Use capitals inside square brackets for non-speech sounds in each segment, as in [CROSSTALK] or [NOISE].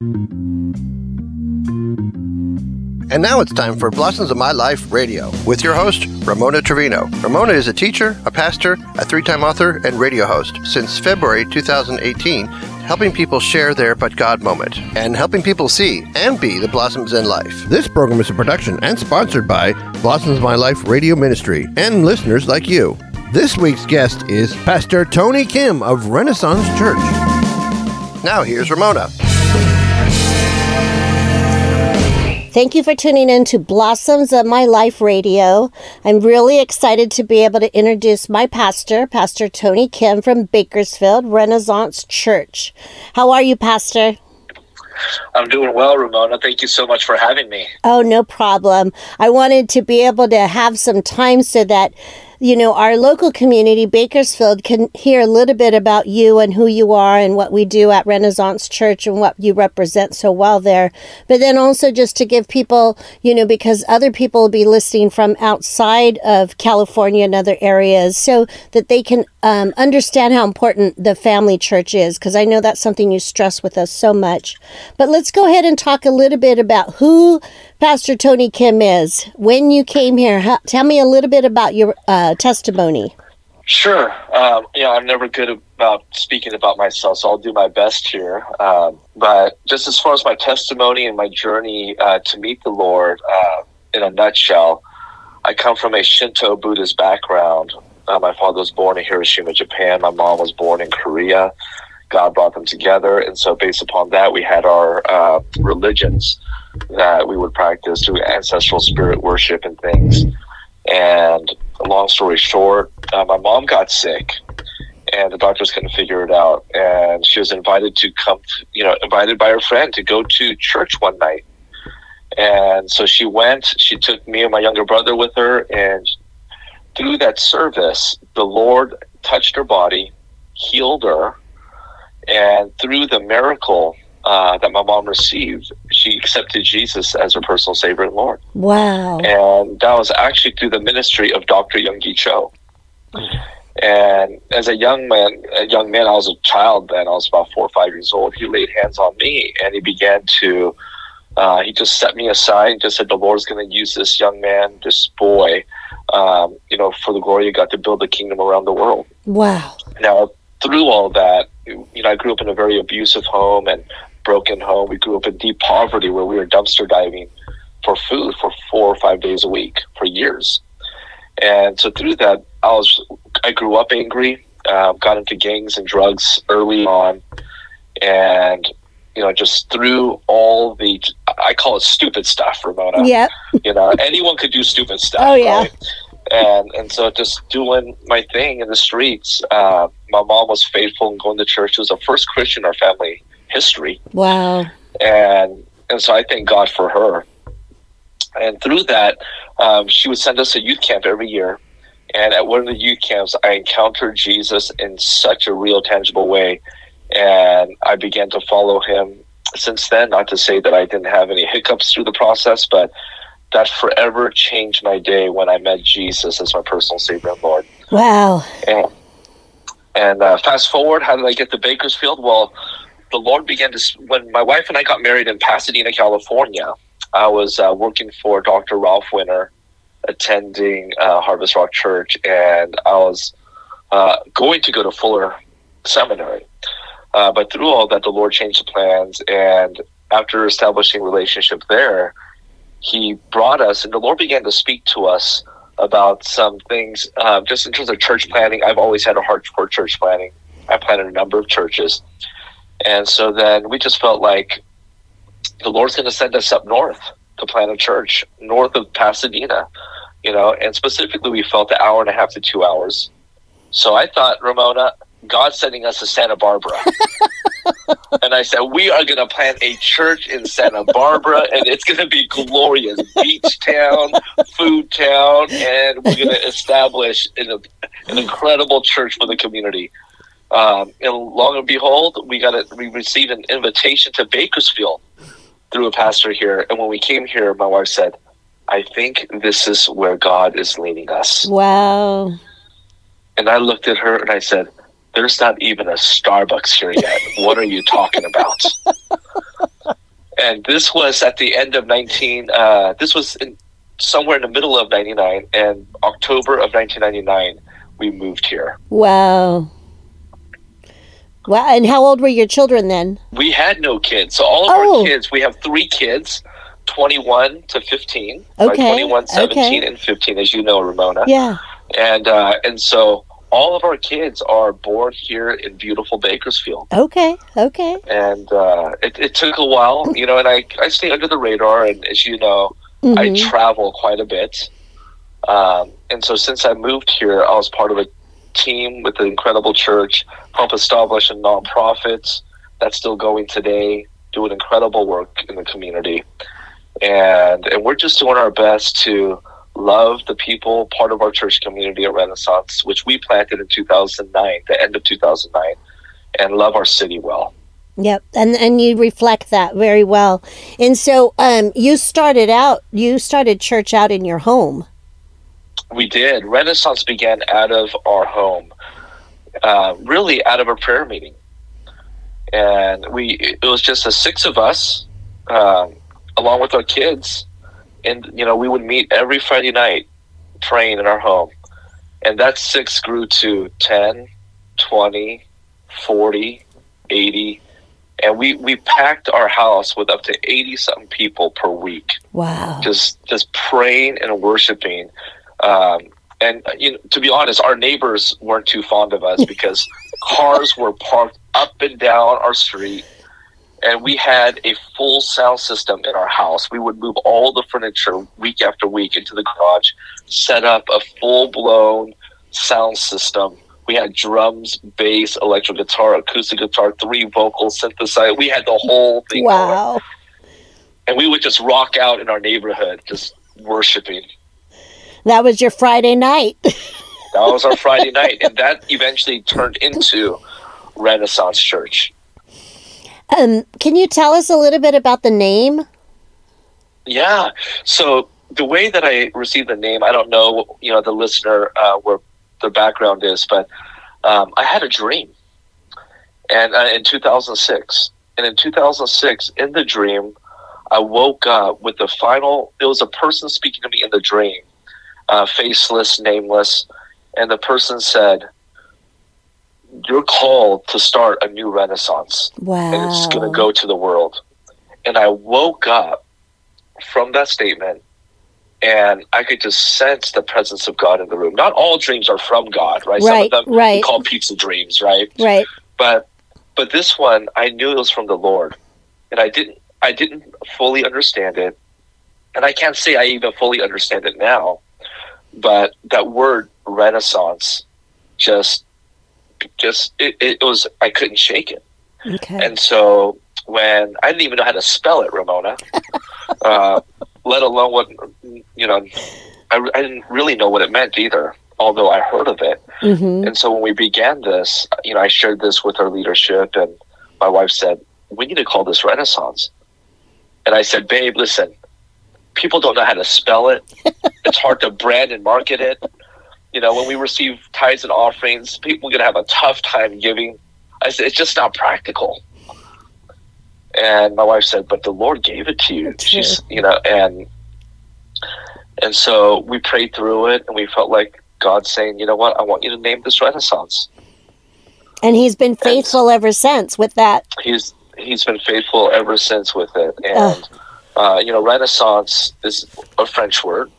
And now it's time for Blossoms of My Life Radio with your host, Ramona Trevino. Ramona is a teacher, a pastor, a three time author, and radio host since February 2018, helping people share their But God moment and helping people see and be the blossoms in life. This program is a production and sponsored by Blossoms of My Life Radio Ministry and listeners like you. This week's guest is Pastor Tony Kim of Renaissance Church. Now here's Ramona. Thank you for tuning in to Blossoms of My Life Radio. I'm really excited to be able to introduce my pastor, Pastor Tony Kim from Bakersfield Renaissance Church. How are you, Pastor? I'm doing well, Ramona. Thank you so much for having me. Oh, no problem. I wanted to be able to have some time so that you know, our local community, Bakersfield, can hear a little bit about you and who you are and what we do at Renaissance Church and what you represent so well there. But then also just to give people, you know, because other people will be listening from outside of California and other areas so that they can um, understand how important the family church is, because I know that's something you stress with us so much. But let's go ahead and talk a little bit about who Pastor Tony Kim is. When you came here, how, tell me a little bit about your uh, testimony. Sure. Um, you know, I'm never good about speaking about myself, so I'll do my best here. Um, but just as far as my testimony and my journey uh, to meet the Lord, uh, in a nutshell, I come from a Shinto Buddhist background. Uh, my father was born in Hiroshima, Japan. My mom was born in Korea. God brought them together, and so based upon that, we had our uh, religions that we would practice through ancestral spirit worship and things. And long story short, uh, my mom got sick, and the doctors couldn't figure it out. And she was invited to come, you know, invited by her friend to go to church one night. And so she went. She took me and my younger brother with her, and through that service, the Lord touched her body, healed her, and through the miracle uh, that my mom received, she accepted Jesus as her personal Savior and Lord. Wow. And that was actually through the ministry of Dr. Yonggi Cho. And as a young man, a young man, I was a child then. I was about four or five years old. He laid hands on me, and he began to. Uh, he just set me aside and just said, "The Lord's going to use this young man, this boy, um, you know, for the glory of God to build the kingdom around the world." Wow. Now, through all that, you know, I grew up in a very abusive home and broken home. We grew up in deep poverty where we were dumpster diving for food for four or five days a week for years. And so through that, I was I grew up angry, uh, got into gangs and drugs early on, and you know just through all the I call it stupid stuff, Ramona. Yeah. You know, anyone could do stupid stuff. Oh yeah. Right? And and so just doing my thing in the streets. Uh, my mom was faithful and going to church. She was the first Christian in our family history. Wow. And and so I thank God for her. And through that, um, she would send us a youth camp every year. And at one of the youth camps, I encountered Jesus in such a real, tangible way. And I began to follow him since then. Not to say that I didn't have any hiccups through the process, but that forever changed my day when I met Jesus as my personal Savior and Lord. Wow. And, and uh, fast forward, how did I get to Bakersfield? Well, the Lord began to, when my wife and I got married in Pasadena, California, I was uh, working for Dr. Ralph Winter, attending uh, Harvest Rock Church, and I was uh, going to go to Fuller Seminary. Uh, but through all that, the Lord changed the plans, and after establishing a relationship there, He brought us, and the Lord began to speak to us about some things, um, just in terms of church planning. I've always had a heart for church planning. I planted a number of churches, and so then we just felt like the Lord's going to send us up north to plant a church north of Pasadena, you know, and specifically we felt an hour and a half to two hours. So I thought, Ramona, God's sending us to Santa Barbara. [LAUGHS] and I said, we are going to plant a church in Santa Barbara, and it's going to be glorious. Beach town, food town, and we're going to establish an, an incredible church for the community. Um, and long and behold, we got a, we received an invitation to Bakersfield through a pastor here. And when we came here, my wife said, I think this is where God is leading us. Wow. And I looked at her and I said, There's not even a Starbucks here yet. What are you talking about? [LAUGHS] and this was at the end of 19 uh, this was in, somewhere in the middle of 99 and october of 1999 we moved here Wow. Wow. And how old were your children then? we had no kids so all of Oh. our kids we have three kids 21 to 15 Okay, right? 21 17 okay. and 15 as you know ramona Yeah. and uh, and so all of our kids are born here in beautiful bakersfield Okay. Okay. and uh, it, it took a while you know and i i stay under the radar and as you know I Mhm. travel quite a bit. Um, and so since I moved here, I was part of a team with the incredible church, help establish a nonprofit that's still going today, doing incredible work in the community. And, and we're just doing our best to love the people, part of our church community at Renaissance, which we planted in 2009, the end of 2009, and love our city well. Yep, and and you reflect that very well. And so, um, you started out, you started church out in your home. We did. Renaissance began out of our home, uh, really out of a prayer meeting, and we it was just the six of us, um, along with our kids, and you know we would meet every Friday night, praying in our home, and that six grew to 10, 20, 40, 80, and we we packed our house with up to eighty something people per week Wow. just just praying and worshiping. Um, and uh, you know, to be honest, our neighbors weren't too fond of us [LAUGHS] because cars were parked up and down our street, and we had a full sound system in our house. We would move all the furniture week after week into the garage, set up a full blown sound system. We had drums, bass, electric guitar, acoustic guitar, three vocals, synthesizer. We had the whole thing going Wow. and we would just rock out in our neighborhood, just worshiping. That was your Friday night. [LAUGHS] That was our Friday night, and that eventually turned into Renaissance Church. Um, can you tell us a little bit about the name? Yeah. So the way that I received the name, I don't know, you know, the listener uh, where their background is, but um, I had a dream, and uh, in 2006, and in 2006, in the dream, I woke up with the final. It was a person speaking to me in the dream, uh, faceless, nameless, and the person said, "You're called to start a new renaissance." Wow. and it's going to go to the world. And I woke up from that statement and I could just sense the presence of God in the room. Not all dreams are from God, right? Right, Some of them right. we call pizza dreams, right? Right. But but this one I knew it was from the Lord. And I didn't I didn't fully understand it. And I can't say I even fully understand it now. But that word renaissance just just it, it was I couldn't shake it. Okay. And so when I didn't even know how to spell it, Ramona, [LAUGHS] uh, let alone what you know, I, I didn't really know what it meant either. Although I heard of it, hmm and so when we began this, you know, I shared this with our leadership, and my wife said, "We need to call this Renaissance." And I said, "Babe, listen, people don't know how to spell it. [LAUGHS] it's hard to brand and market it. You know, when we receive tithes and offerings, people are going to have a tough time giving. I said, it's just not practical. And my wife said, but the Lord gave it to you. That's She's, you know, and, and so we prayed through it and we felt like God saying, you know what, I want you to name this Renaissance. And he's been faithful ever since with that. He's, he's been faithful ever since with it. And, uh, you know, Renaissance is a French word.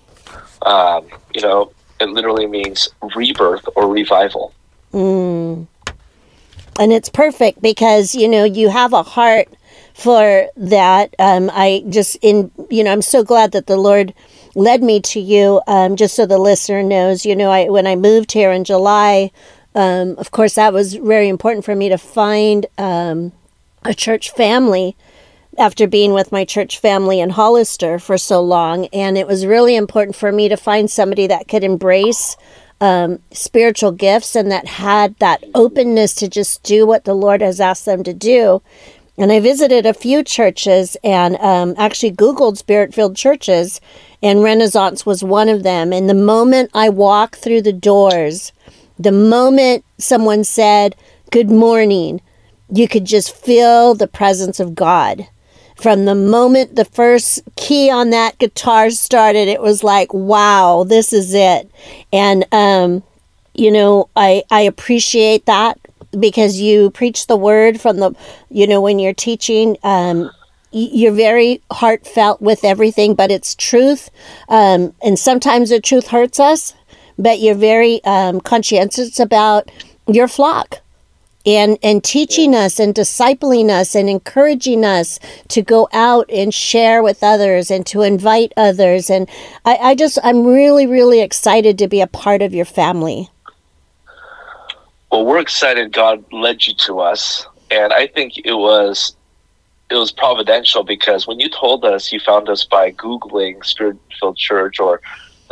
Um, you know, it literally means rebirth or revival. Mm. And it's perfect because, you know, you have a heart for that. Um, I just, in, you know, I'm so glad that the Lord led me to you. Um, just so the listener knows, you know, I, when I moved here in July, um, of course, that was very important for me to find um, a church family after being with my church family in Hollister for so long. And it was really important for me to find somebody that could embrace um, spiritual gifts and that had that openness to just do what the Lord has asked them to do. And I visited a few churches and um, actually Googled spirit filled churches, and Renaissance was one of them. And the moment I walked through the doors, the moment someone said, Good morning, you could just feel the presence of God from the moment the first key on that guitar started, it was like, wow, this is it. And, um, you know, I, I appreciate that because you preach the word from the, you know, when you're teaching, um, you're very heartfelt with everything, but it's truth. Um, and sometimes the truth hurts us, but you're very um, conscientious about your flock and and teaching us and discipling us and encouraging us to go out and share with others and to invite others. And I, I just i'm really really excited to be a part of your family. Well we're excited god led you to us. And i think it was it was providential because when you told us you found us by googling spirit filled church or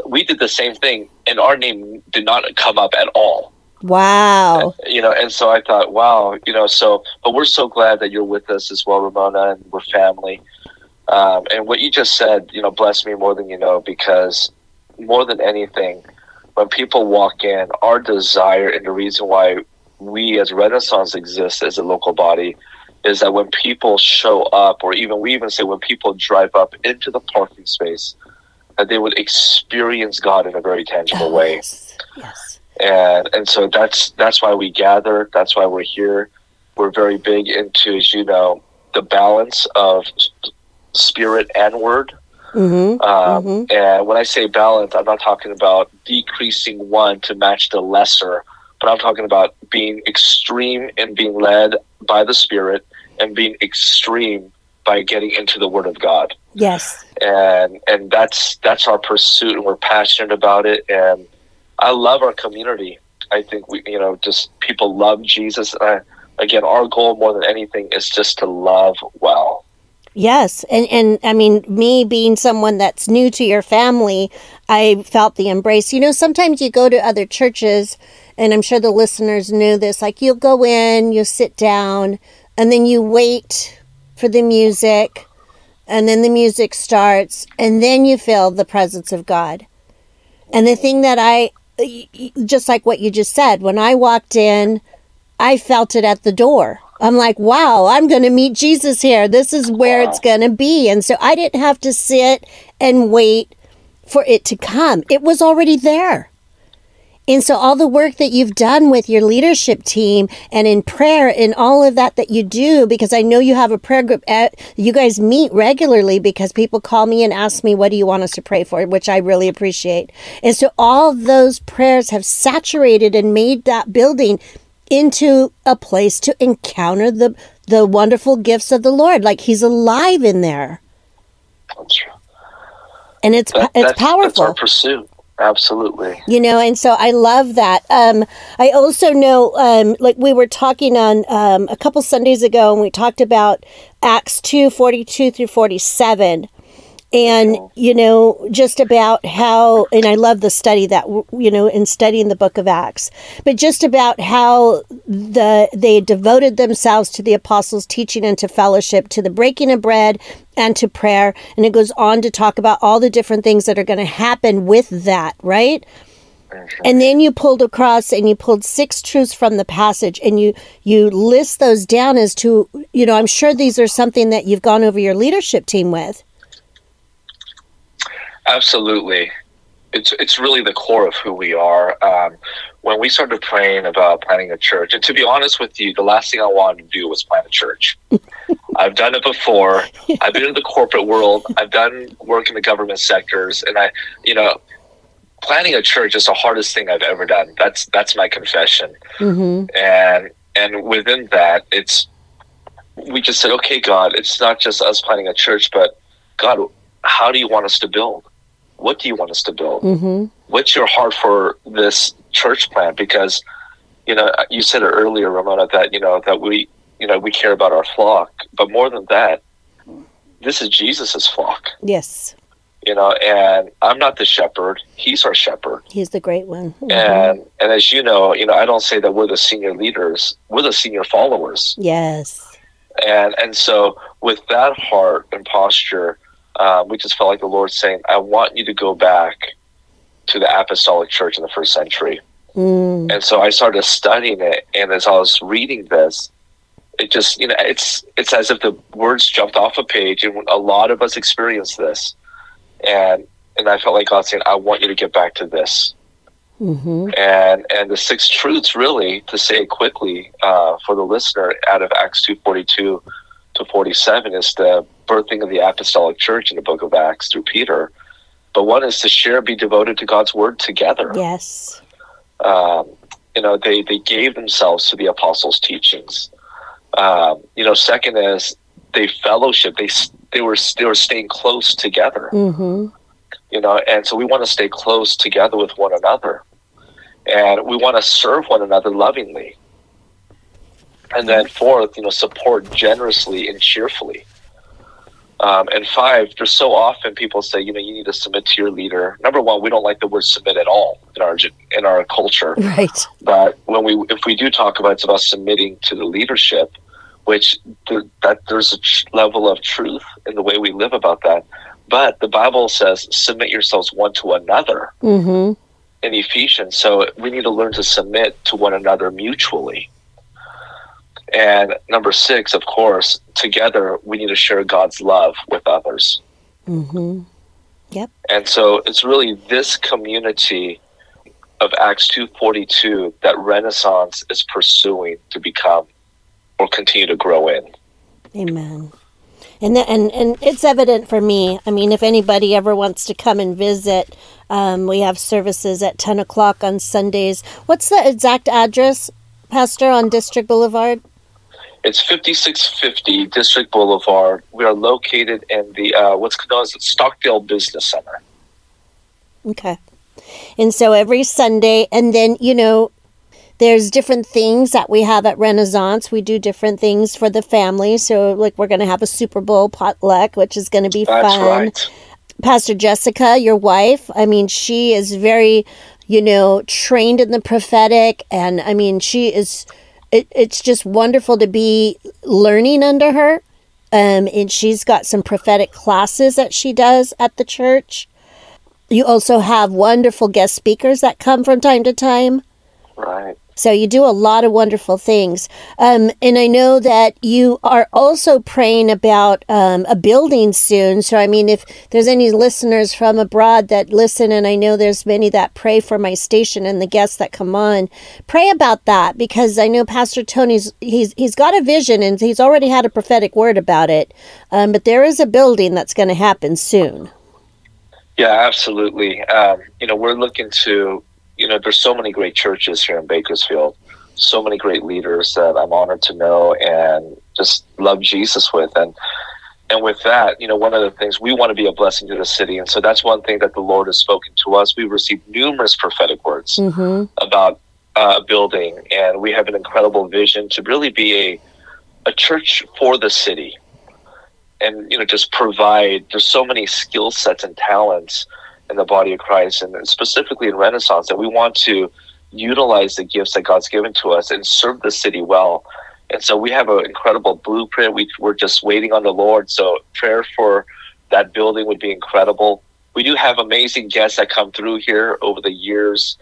we did the same thing and our name did not come up at all Wow. You know, and so I thought, wow, you know, so, but we're so glad that you're with us as well, Ramona, and we're family. Um, and what you just said, you know, bless me more than you know, because more than anything, when people walk in, our desire and the reason why we as Renaissance exist as a local body is that when people show up, or even we even say when people drive up into the parking space, that they would experience God in a very tangible way. Yes. And and so that's that's why we gather. That's why we're here. We're very big into, as you know, the balance of spirit and word. Mm-hmm, um, mm-hmm. And when I say balance, I'm not talking about decreasing one to match the lesser, but I'm talking about being extreme and being led by the Spirit and being extreme by getting into the Word of God. Yes. And and that's that's our pursuit, and we're passionate about it. And I love our community. I think we, you know, just people love Jesus. Uh, again, our goal more than anything is just to love well. Yes, and and I mean, me being someone that's new to your family, I felt the embrace. You know, sometimes you go to other churches, and I'm sure the listeners know this. Like you'll go in, you sit down, and then you wait for the music, and then the music starts, and then you feel the presence of God. And the thing that I just like what you just said, when I walked in, I felt it at the door. I'm like, wow, I'm going to meet Jesus here. This is where it's going to be. And so I didn't have to sit and wait for it to come, it was already there. And so, all the work that you've done with your leadership team and in prayer and all of that that you do, because I know you have a prayer group, at, you guys meet regularly because people call me and ask me, What do you want us to pray for? which I really appreciate. And so, all those prayers have saturated and made that building into a place to encounter the, the wonderful gifts of the Lord. Like He's alive in there. And it's, that, it's that's, powerful. That's our pursuit. Absolutely. You know, and so I love that. Um, I also know, um, like we were talking on um, a couple Sundays ago, and we talked about Acts 2 42 through 47 and you know just about how and i love the study that you know in studying the book of acts but just about how the they devoted themselves to the apostles teaching and to fellowship to the breaking of bread and to prayer and it goes on to talk about all the different things that are going to happen with that right? And then you pulled across and you pulled six truths from the passage and you you list those down as to you know i'm sure these are something that you've gone over your leadership team with. Absolutely. It's, it's really the core of who we are. Um, when we started praying about planning a church, and to be honest with you, the last thing I wanted to do was plant a church. [LAUGHS] I've done it before. I've been in the corporate world. I've done work in the government sectors, and I, you know, planning a church is the hardest thing I've ever done. That's that's my confession. Mm-hmm. And and within that, it's we just said, okay, God, it's not just us planning a church, but God, how do you want us to build? What do you want us to build? Mm-hmm. What's your heart for this church plant? Because, you know, you said it earlier, Ramona, that, you know, that we, you know, we care about our flock, but more than that, this is Jesus's flock. Yes. You know, and I'm not the shepherd. He's our shepherd. He's the great one. Mm-hmm. And and as you know, you know, I don't say that we're the senior leaders. We're the senior followers. Yes. And and so with that heart and posture, um, we just felt like the Lord saying, I want you to go back to the apostolic church in the first century. Mm. And so I started studying it. And as I was reading this, it just you know it's it's as if the words jumped off a page, and a lot of us experience this, and and I felt like God saying, "I want you to get back to this." Mm-hmm. And and the six truths, really, to say it quickly uh, for the listener, out of Acts two forty two to forty seven, is the birthing of the apostolic church in the book of Acts through Peter. But one is to share, be devoted to God's word together. Yes. Um, you know, they they gave themselves to the apostles' teachings. Um, you know, second is they fellowship. They they were they were staying close together. Mm-hmm. You know, and so we want to stay close together with one another, and we want to serve one another lovingly. And then fourth, you know, support generously and cheerfully. Um, and five, there's so often people say, you know, you need to submit to your leader. Number one, we don't like the word submit at all in our in our culture. [LAUGHS] Right. But when we, if we do talk about, it, it's about submitting to the leadership, which the, that there's a level of truth in the way we live about that. But the Bible says, submit yourselves one to another. Mm-hmm. In Ephesians, so we need to learn to submit to one another mutually. And number six, of course, together we need to share God's love with others. Mm-hmm. Yep. And so it's really this community of Acts 2:42 that Renaissance is pursuing to become or continue to grow in. Amen. And, and and it's evident for me. I mean, if anybody ever wants to come and visit, um, we have services at ten o'clock on Sundays. What's the exact address, Pastor, on District Boulevard? It's 5650 District Boulevard. We are located in the uh, what's known as the Stockdale Business Center. Okay. And so every Sunday, and then, you know, there's different things that we have at Renaissance. We do different things for the family. So, like, we're going to have a Super Bowl potluck, which is going to be That's fun. Right. Pastor Jessica, your wife, I mean, she is very, you know, trained in the prophetic. And I mean, she is it, it's just wonderful to be learning under her. Um, and she's got some prophetic classes that she does at the church. You also have wonderful guest speakers that come from time to time. Right. So you do a lot of wonderful things. Um, and I know that you are also praying about um, a building soon. So, I mean, if there's any listeners from abroad that listen, and I know there's many that pray for my station and the guests that come on, pray about that because I know Pastor Tony's, he's, he's got a vision and he's already had a prophetic word about it. Um, but there is a building that's going to happen soon. Yeah, absolutely. Um, you know, we're looking to you know, there's so many great churches here in Bakersfield, so many great leaders that I'm honored to know and just love Jesus with. And and with that, you know, one of the things we want to be a blessing to the city, and so that's one thing that the Lord has spoken to us. We've received numerous prophetic words mm-hmm. about uh, building, and we have an incredible vision to really be a a church for the city, and you know, just provide. There's so many skill sets and talents in the body of Christ, and specifically in Renaissance, that we want to utilize the gifts that God's given to us and serve the city well. And so we have an incredible blueprint. We, we're just waiting on the Lord. So prayer for that building would be incredible. We do have amazing guests that come through here over the years.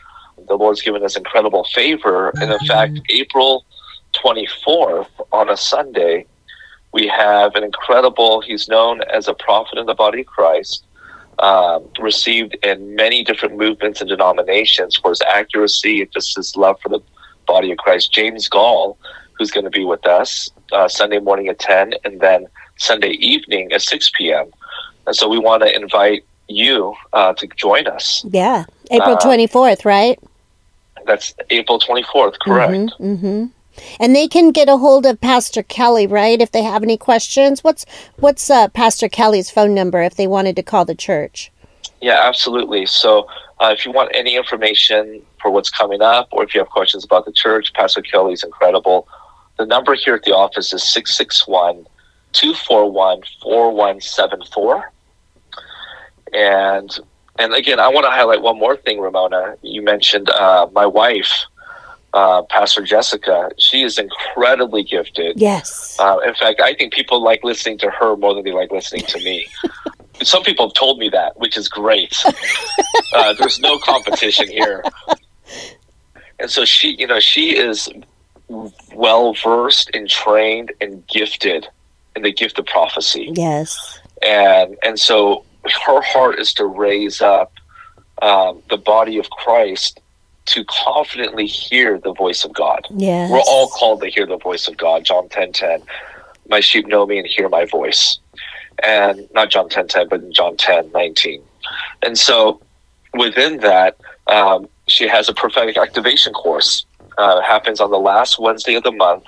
The Lord's given us incredible favor. And in mm-hmm. fact, April 24th on a Sunday, we have an incredible, he's known as a prophet in the body of Christ um, received in many different movements and denominations for his accuracy and just his love for the body of Christ. James Goll, who's going to be with us uh, Sunday morning at 10 and then Sunday evening at 6 p.m. And so we want to invite you uh, to join us. Yeah, April 24th, uh, right? That's April 24th, correct. Mm-hmm, mm-hmm. And they can get a hold of Pastor Kelly, right? If they have any questions, what's what's uh, Pastor Kelly's phone number if they wanted to call the church? Yeah, absolutely. So uh, if you want any information for what's coming up, or if you have questions about the church, Pastor Kelly's incredible. The number here at the office is 661 241 4174. And and again, I want to highlight one more thing, Ramona. You mentioned uh, my wife uh, Pastor Jessica. She is incredibly gifted. Yes. Uh, in fact, I think people like listening to her more than they like listening to me. [LAUGHS] Some people have told me that, which is great. [LAUGHS] uh, there's no competition here. And so she, you know, she is well versed and trained and gifted in the gift of prophecy. Yes. And and so her heart is to raise up um, the body of Christ to confidently hear the voice of God. Yes. We're all called to hear the voice of God. John 10 10. My sheep know me and hear my voice. And not John 10 10, but in John 10 19. And so within that, um, she has a prophetic activation course. Uh, happens on the last Wednesday of the month,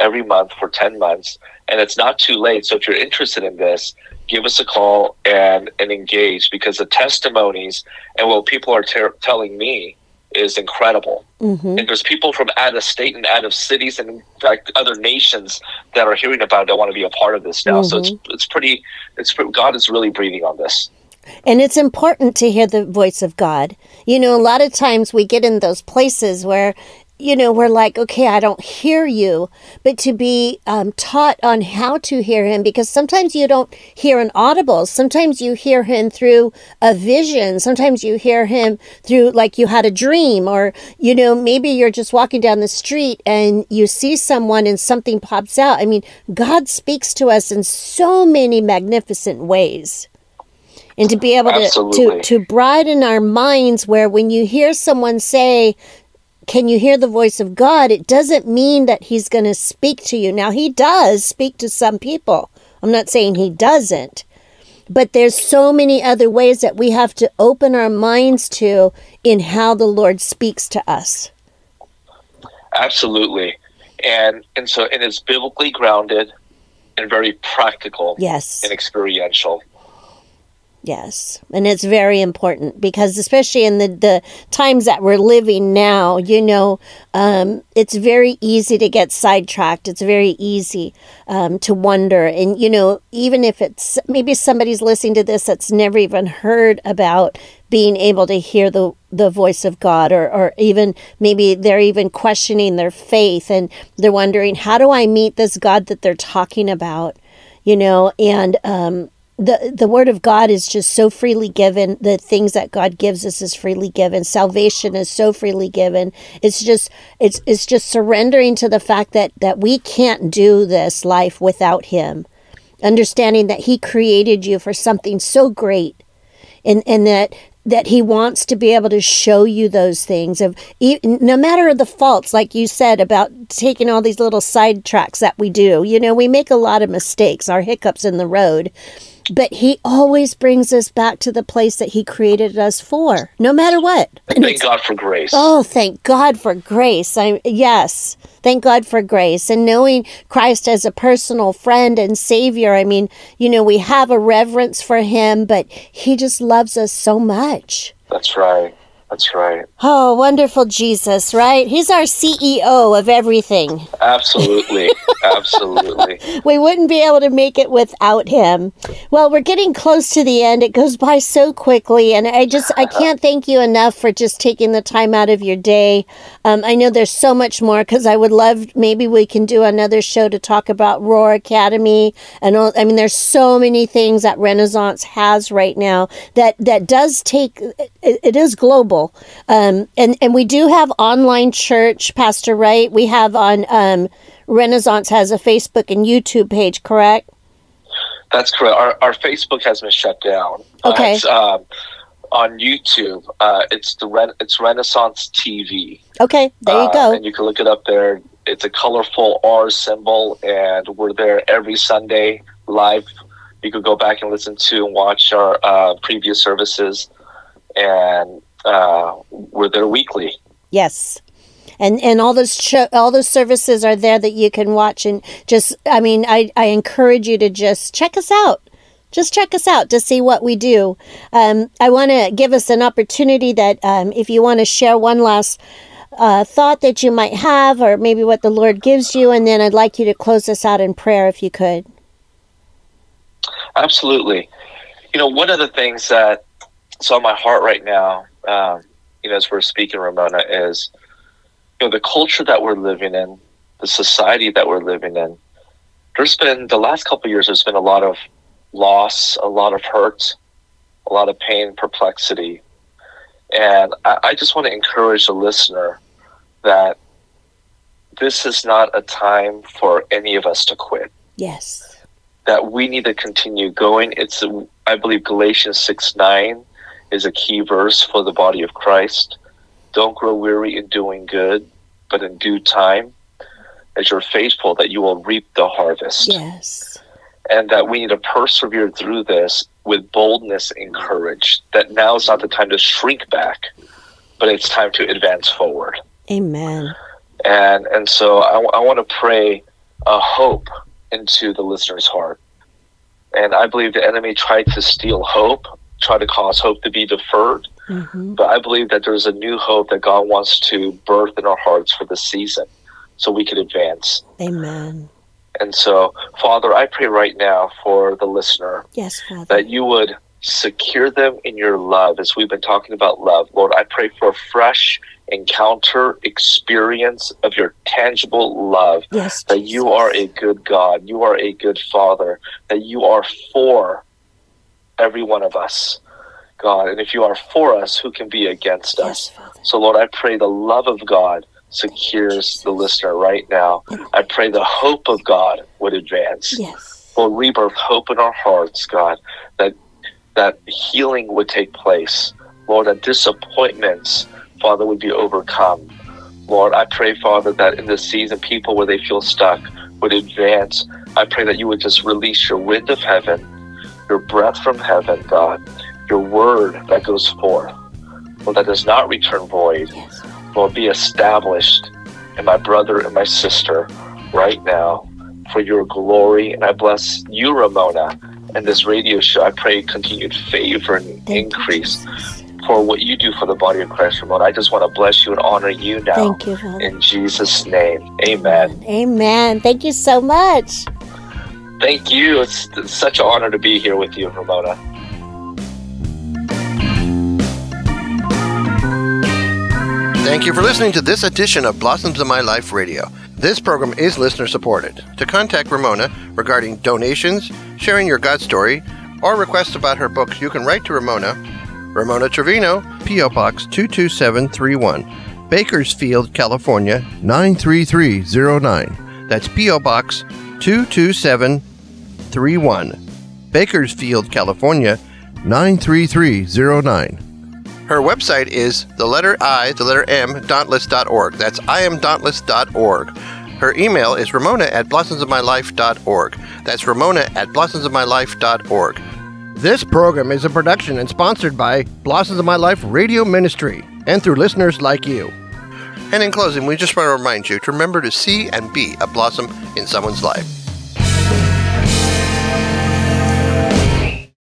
every month for 10 months. And it's not too late. So if you're interested in this, give us a call and, and engage because the testimonies and what people are ter- telling me is incredible. Mm-hmm. And there's people from out of state and out of cities and in fact other nations that are hearing about it that want to be a part of this now. So it's it's pretty it's God is really breathing on this. And it's important to hear the voice of God. You know, a lot of times we get in those places where you know, we're like, okay, I don't hear you, but to be um, taught on how to hear him, because sometimes you don't hear an audible. Sometimes you hear him through a vision. Sometimes you hear him through like you had a dream, or, you know, maybe you're just walking down the street and you see someone and something pops out. I mean, God speaks to us in so many magnificent ways and to be able to, to to broaden our minds where when you hear someone say can you hear the voice of God? It doesn't mean that He's going to speak to you. Now, He does speak to some people. I'm not saying He doesn't. But there's so many other ways that we have to open our minds to in how the Lord speaks to us. Absolutely. And and so and it's biblically grounded and very practical yes. and experiential. Yes, and it's very important because, especially in the, the times that we're living now, you know, um, it's very easy to get sidetracked. It's very easy um, to wonder. And, you know, even if it's maybe somebody's listening to this that's never even heard about being able to hear the, the voice of God, or, or even maybe they're even questioning their faith and they're wondering, how do I meet this God that they're talking about? You know, and, um, the the word of God is just so freely given. The things that God gives us is freely given. Salvation is so freely given. It's just it's it's just surrendering to the fact that that we can't do this life without him. Understanding that he created you for something so great and and that that he wants to be able to show you those things of no matter the faults like you said about taking all these little side tracks that we do you know we make a lot of mistakes our hiccups in the road but he always brings us back to the place that he created us for, no matter what. And thank God for grace. Oh, thank God for grace. I yes, thank God for grace and knowing Christ as a personal friend and savior. I mean, you know, we have a reverence for him, but he just loves us so much. That's right. That's right. Oh, wonderful Jesus, right? He's our CEO of everything. Absolutely. [LAUGHS] Absolutely. we wouldn't be able to make it without him. Well, we're getting close to the end. It goes by so quickly. And I just, I can't thank you enough for just taking the time out of your day. Um, I know there's so much more because I would love, maybe we can do another show to talk about Roar Academy. And all, I mean, there's so many things that Renaissance has right now that, that does take, it, it is global. Um, and, and we do have online church, Pastor Wright. We have on, um, Renaissance has a Facebook and YouTube page, correct? That's correct. Our, our Facebook has been shut down. Okay. Uh, um, on YouTube, uh, it's the Ren- it's Renaissance TV. Okay, there you uh, go. And you can look it up there. It's a colorful R symbol, and we're there every Sunday live. You could go back and listen to and watch our uh, previous services, and uh, we're there weekly. Yes and and all those show, all those services are there that you can watch and just I mean I I encourage you to just check us out. Just check us out to see what we do. Um, I want to give us an opportunity that um, if you want to share one last uh, thought that you might have, or maybe what the Lord gives you, and then I'd like you to close us out in prayer if you could. Absolutely. You know, one of the things that is on my heart right now, um, you know, as we're speaking, Ramona, is you know the culture that we're living in, the society that we're living in. There's been the last couple years. There's been a lot of loss, a lot of hurt, a lot of pain, perplexity, and I, I just want to encourage the listener that this is not a time for any of us to quit. Yes. That we need to continue going. It's, I believe, Galatians 6 9 is a key verse for the body of Christ. Don't grow weary in doing good, but in due time, as you're faithful, that you will reap the harvest. Yes. And that we need to persevere through this with boldness and courage. That now is not the time to shrink back, but it's time to advance forward. Amen. And and so I, I want to pray a hope into the listener's heart. And I believe the enemy tried to steal hope, try to cause hope to be deferred. Mm-hmm. But I believe that there's a new hope that God wants to birth in our hearts for this season so we can advance. Amen. And so, Father, I pray right now for the listener Yes, Father. that you would secure them in your love as we've been talking about love. Lord, I pray for a fresh encounter experience of your tangible love yes. that you are a good God, you are a good Father, that you are for every one of us, God. And if you are for us, who can be against us? Yes. So, Lord, I pray the love of God secures the listener right now. I pray the hope of God would advance. Yes. Lord, rebirth hope in our hearts, God, that that healing would take place. Lord, that disappointments, Father, would be overcome. Lord, I pray, Father, that in this season, people where they feel stuck would advance. I pray that you would just release your wind of heaven, your breath from heaven, God, your word that goes forth. Lord, that does not return void. Lord, be established in my brother and my sister right now for your glory. And I bless you, Ramona, and this radio show. I pray continued favor and Thank increase Jesus. for what you do for the body of Christ, Ramona. I just want to bless you and honor you now. Thank you, Father. In Jesus' name, amen. Amen. Thank you so much. Thank you. It's, such an honor to be here with you, Ramona. Thank you for listening to this edition of Blossoms of My Life Radio. This program is listener supported. To contact Ramona regarding donations, sharing your God story, or requests about her books, you can write to Ramona, Ramona Trevino, P.O. Box 22731, Bakersfield, California 93309. That's P.O. Box 22731, Bakersfield, California 93309. Her website is the letter I, the letter M, dauntless.org. That's I am iamdauntless.org. Her email is ramona at blossomsofmylife.org. That's ramona at blossomsofmylife.org. This program is a production and sponsored by Blossoms of My Life Radio Ministry and through listeners like you. And in closing, we just want to remind you to remember to see and be a blossom in someone's life.